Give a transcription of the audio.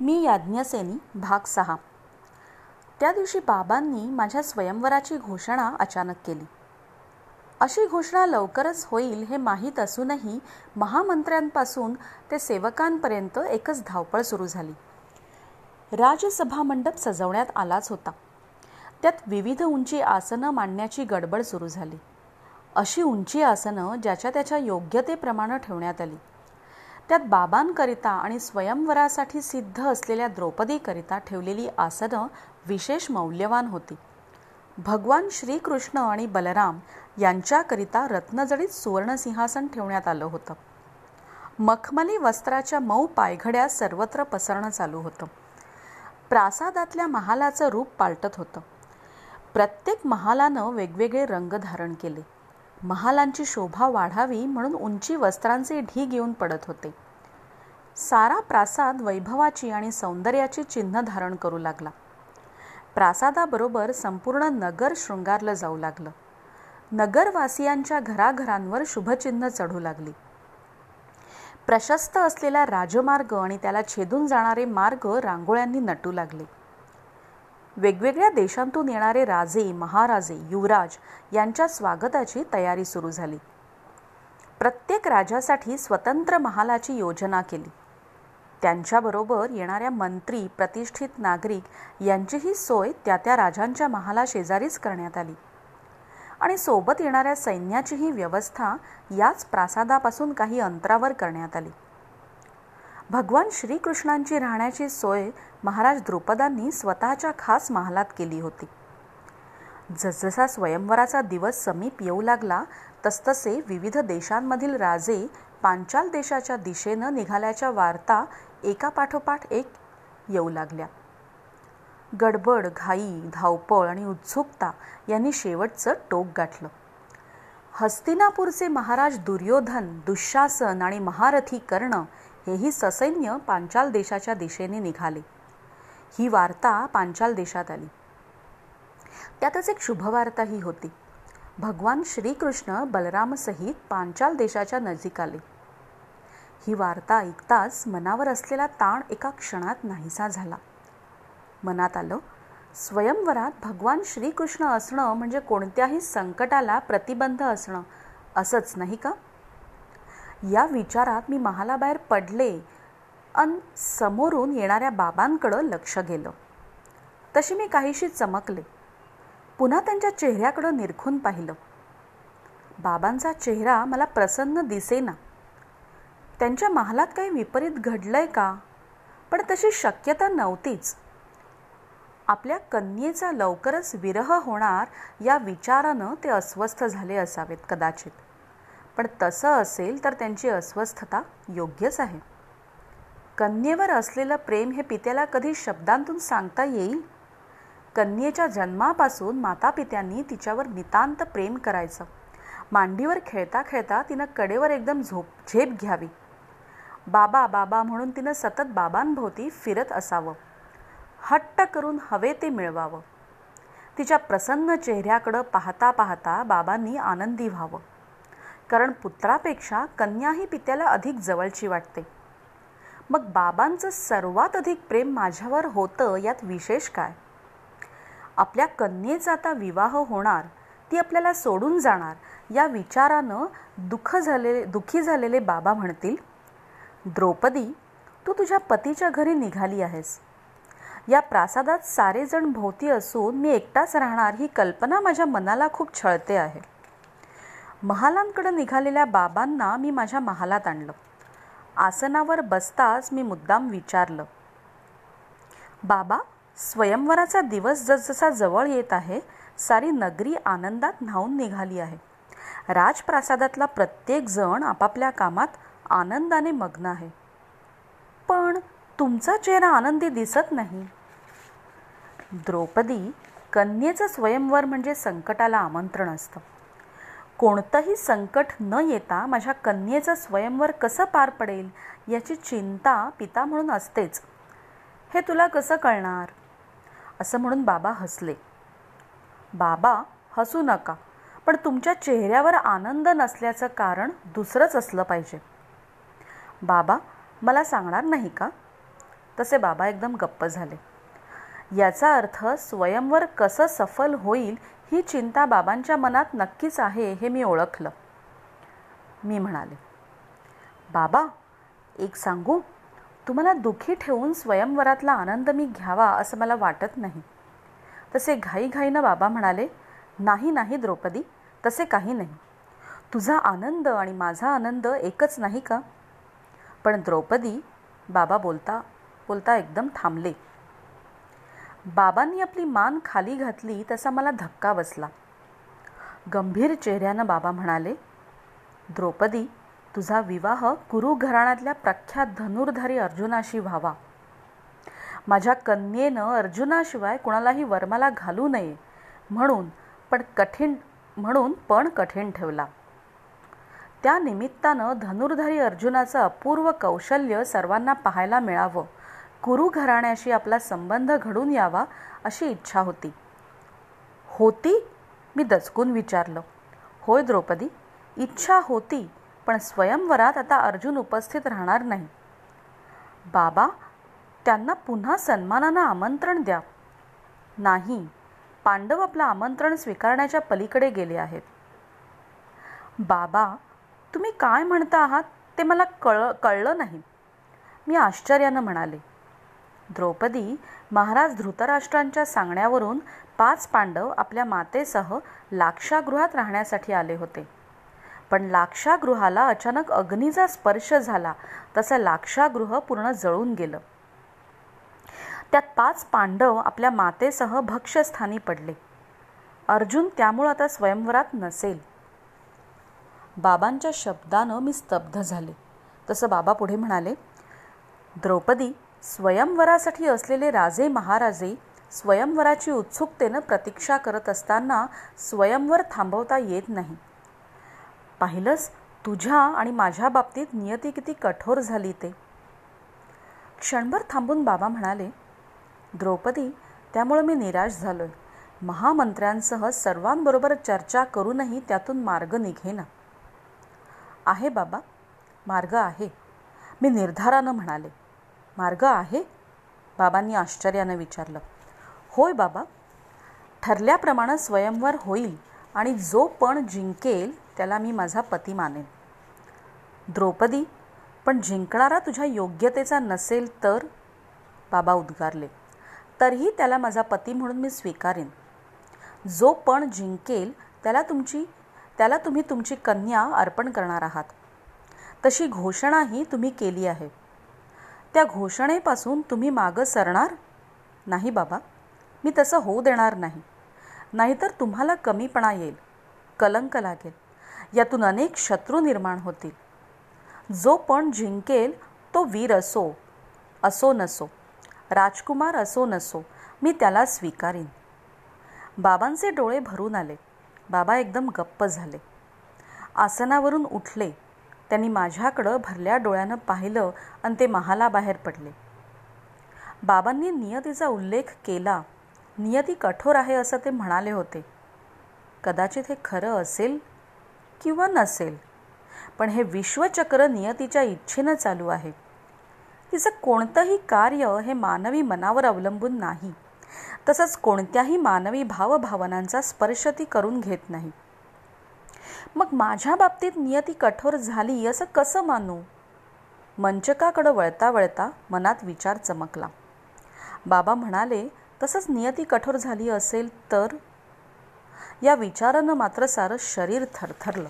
मी याज्ञसेनी भाग सहा. त्या दिवशी बाबांनी माझ्या स्वयंवराची घोषणा अचानक केली. अशी घोषणा लवकरच होईल हे माहीत असूनही महामंत्र्यांपासून ते सेवकांपर्यंत एकच धावपळ सुरू झाली. राजसभा मंडप सजवण्यात आलाच होता. त्यात विविध उंची आसनं मांडण्याची गडबड सुरू झाली. अशी उंची आसनं ज्याच्या त्याच्या योग्यतेप्रमाणे ठेवण्यात आली. त्यात बाबांकरिता आणि स्वयंवरासाठी सिद्ध असलेल्या द्रौपदीकरिता ठेवलेली आसनं विशेष मौल्यवान होती. भगवान श्रीकृष्ण आणि बलराम यांच्याकरिता रत्नजडीत सुवर्णसिंहासन ठेवण्यात आलं होतं. मखमली वस्त्राच्या मऊ पायघड्या सर्वत्र पसरणं चालू होतं. प्रासादातल्या महालाचं रूप पालटत होतं. प्रत्येक महालानं वेगवेगळे रंग धारण केले. महालांची शोभा वाढावी म्हणून उंची वस्त्रांचे ढीग येऊन पडत होते. सारा प्रासाद वैभवाची आणि सौंदर्याची चिन्ह धारण करू लागला. प्रासादाबरोबर संपूर्ण नगर शृंगारलं जाऊ लागलं. नगरवासियांच्या घराघरांवर शुभचिन्ह चढू लागली. प्रशस्त असलेला राजमार्ग आणि त्याला छेदून जाणारे मार्ग रांगोळ्यांनी नटू लागले. वेगवेगळ्या देशांतून येणारे राजे महाराजे युवराज यांच्या स्वागताची तयारी सुरू झाली. प्रत्येक राजासाठी स्वतंत्र महालाची योजना केली. त्यांच्याबरोबर येणाऱ्या मंत्री प्रतिष्ठित नागरिक यांचीही सोय त्या त्या राजांच्या महाला शेजारीच करण्यात आली. आणि सोबत येणाऱ्या सैन्याचीही व्यवस्था याच प्रासादापासून काही अंतरावर करण्यात आली. भगवान श्रीकृष्णांची राहण्याची सोय महाराज द्रुपदांनी स्वतःच्या खास महालात केली होती. जसजसा स्वयंवराचा दिवस समीप येऊ लागला तसतसे विविध देशांमधील राजे पांचाल देशाच्या दिशेनं निघाल्याच्या वार्ता एकापाठोपाठ एक येऊ लागल्या. गडबड घाई धावपळ आणि उत्सुकता यांनी शेवटचं टोक गाठलं. हस्तिनापूरचे महाराज दुर्योधन दुःशासन आणि महारथी कर्ण हेही ससैन्य पांचाल देशाच्या दिशेने निघाले. ही वार्ता पांचाल देशात आली. त्यातच एक शुभवार्ताही होती. भगवान श्रीकृष्ण बलरामसहित पांचाल देशाच्या नजीक आले. ही वार्ता ऐकताच मनावर असलेला ताण एका क्षणात नाहीसा झाला. मनात आलं स्वयंवरात भगवान श्रीकृष्ण असणं म्हणजे कोणत्याही संकटाला प्रतिबंध असणं असंच नाही का? या विचारात मी महालाबाहेर पडले अन समोरून येणाऱ्या बाबांकडं लक्ष गेलं. तशी मी काहीशी चमकले. पुन्हा त्यांच्या चेहऱ्याकडं निरखून पाहिलं. बाबांचा चेहरा मला प्रसन्न दिसेना. त्यांच्या महालात काही विपरीत घडलंय का? पण तशी शक्यता नव्हतीच. आपल्या कन्येचा लवकरच विरह होणार या विचारानं ते अस्वस्थ झाले असावेत कदाचित. पण तसं असेल तर त्यांची अस्वस्थता योग्यच आहे. कन्येवर असलेलं प्रेम हे पित्याला कधी शब्दांतून सांगता येईल? कन्येच्या जन्मापासून मातापित्यांनी तिच्यावर नितांत प्रेम करायचं. मांडीवर खेळता खेळता तिनं कडेवर एकदम झोप झेप घ्यावी. बाबा बाबा म्हणून तिनं सतत बाबांभोवती फिरत असावं. हट्ट करून हवे ते मिळवावं. तिच्या प्रसन्न चेहऱ्याकडं पाहता पाहता बाबांनी आनंदी व्हावं. कारण पुत्रापेक्षा कन्या ही पित्याला अधिक जवळची वाटते. मग बाबांचं सर्वात अधिक प्रेम माझ्यावर होतं यात विशेष काय? आपल्या कन्येचा आता विवाह होणार ती आपल्याला सोडून जाणार या विचारानं दुःख झालेले दुःखी झालेले बाबा म्हणतील द्रौपदी तू तुझ्या पतीच्या घरी निघाली आहेस. या प्रासादात सारेजण भोवती असून मी एकटाच राहणार ही कल्पना माझ्या मनाला खूप छळते आहे. महालांकडे निघालेल्या बाबांना मी माझ्या महालात आणलं. आसनावर बसताच मी मुद्दाम विचारलं बाबा स्वयंवराचा दिवस जसजसा जवळ येत आहे सारी नगरी आनंदात न्हावून निघाली आहे. राजप्रासादातला प्रत्येक जण आपापल्या कामात आनंदाने मग्न आहे. पण तुमचा चेहरा आनंदी दिसत नाही. द्रौपदी कन्येचं स्वयंवर म्हणजे संकटाला आमंत्रण असतं. कोणतंही संकट न येता माझ्या कन्येचं स्वयंवर कसं पार पडेल याची चिंता पिता म्हणून असतेच. हे तुला कसं कळणार? असं म्हणून बाबा हसले. बाबा हसू नका पण तुमच्या चेहऱ्यावर आनंद नसल्याचं कारण दुसरंच असलं पाहिजे. बाबा मला सांगणार नाही का? तसे बाबा एकदम गप्प झाले. याचा अर्थ स्वयंवर कसं सफल होईल ही चिंता बाबांच्या मनात नक्कीच आहे हे मी ओळखलं. मी म्हणाले बाबा एक सांगू? तुम्हाला दुःखी ठेवून स्वयंवरातला आनंद मी घ्यावा असं मला वाटत नाही. तसे घाईघाईनं बाबा म्हणाले नाही नाही द्रौपदी तसे काही नाही. तुझा आनंद आणि माझा आनंद एकच नाही का? पण द्रौपदी बाबा बोलता बोलता एकदम थांबले. बाबांनी आपली मान खाली घातली तसा मला धक्का बसला. गंभीर चेहऱ्यानं बाबा म्हणाले द्रौपदी तुझा विवाह कुरु घराण्यातल्या प्रख्यात धनुर्धारी अर्जुनाशी व्हावा. माझ्या कन्येनं अर्जुनाशिवाय कुणालाही वर्माला घालू नये म्हणून पण कठीण म्हणून पण कठीण ठेवला. त्या निमित्तानं धनुर्धारी अर्जुनाचं अपूर्व कौशल्य सर्वांना पाहायला मिळावं. कुरु घराण्याशी आपला संबंध घडून यावा अशी इच्छा होती. होती? मी दचकून विचारलं. होय द्रौपदी इच्छा होती पण स्वयंवरात आता अर्जुन उपस्थित राहणार नाही. बाबा त्यांना पुन्हा सन्मानानं आमंत्रण द्या. नाही पांडव आपलं आमंत्रण स्वीकारण्याच्या पलीकडे गेले आहेत. बाबा तुम्ही काय म्हणता आहात ते मला कळ कळलं नाही. मी आश्चर्यानं म्हणाले. द्रौपदी महाराज धृतराष्ट्रांच्या सांगण्यावरून पाच पांडव आपल्या मातेसह लाक्षागृहात राहण्यासाठी आले होते. पण लाक्षागृहाला अचानक अग्नीचा स्पर्श झाला तसं लाक्षागृह पूर्ण जळून गेलं. त्यात पाच पांडव आपल्या मातेसह भक्ष्यस्थानी पडले. अर्जुन त्यामुळं आता स्वयंवरात नसेल. बाबांच्या शब्दानं मी स्तब्ध झाले. तसं बाबा पुढे म्हणाले द्रौपदी स्वयंवरासाठी असलेले राजे महाराजे स्वयंवराची उत्सुकतेनं प्रतीक्षा करत असताना स्वयंवर थांबवता येत नाही. पाहिलंस तुझ्या आणि माझ्या बाबतीत नियती किती कठोर झाली ते. क्षणभर थांबून बाबा म्हणाले द्रौपदी त्यामुळे मी निराश झालोय. महामंत्र्यांसह सर्वांबरोबर चर्चा करूनही त्यातून मार्ग निघेना. आहे बाबा मार्ग आहे मी निर्धारानं म्हणाले. मार्ग आहे? बाबांनी आश्चर्यानं विचारलं. होय बाबा ठरल्याप्रमाणे स्वयंवर होईल आणि जो पण जिंकेल त्याला मी माझा पती मानेन. द्रौपदी पण जिंकणारा तुझ्या योग्यतेचा नसेल तर? बाबा उद्गारले. तरीही त्याला माझा पती म्हणून मी स्वीकारेन. जो पण जिंकेल त्याला तुमची त्याला तुम्ही तुमची कन्या अर्पण करणार आहात. तशी घोषणाही तुम्ही केली आहे. त्या घोषणेपासून तुम्ही मागं सरणार? नाही बाबा मी तसं होऊ देणार नाही. नाहीतर तुम्हाला कमीपणा येईल कलंक लागेल. यातून अनेक शत्रू निर्माण होतील. जो पण जिंकेल तो वीर असो असो नसो राजकुमार असो नसो मी त्याला स्वीकारीन. बाबांचे डोळे भरून आले. बाबा एकदम गप्प झाले. आसनावरून उठले. त्यांनी माझ्याकडं भरल्या डोळ्यानं पाहिलं आणि ते महालाबाहेर पडले. बाबांनी नियतीचा उल्लेख केला. नियती कठोर आहे असं ते म्हणाले होते. कदाचित हे खरं असेल किंवा नसेल पण हे विश्वचक्र नियतीच्या इच्छेनं चालू आहे. तिचं कोणतंही कार्य हे मानवी मनावर अवलंबून नाही. तसंच कोणत्याही मानवी भावभावनांचा स्पर्श ती करून घेत नाही. मग माझ्या बाबतीत नियती कठोर झाली असं कसं मानू? मंचकाकडं वळता वळता मनात विचार चमकला. बाबा म्हणाले तसंच नियती कठोर झाली असेल तर? या विचारानं मात्र सारं शरीर थरथरलं.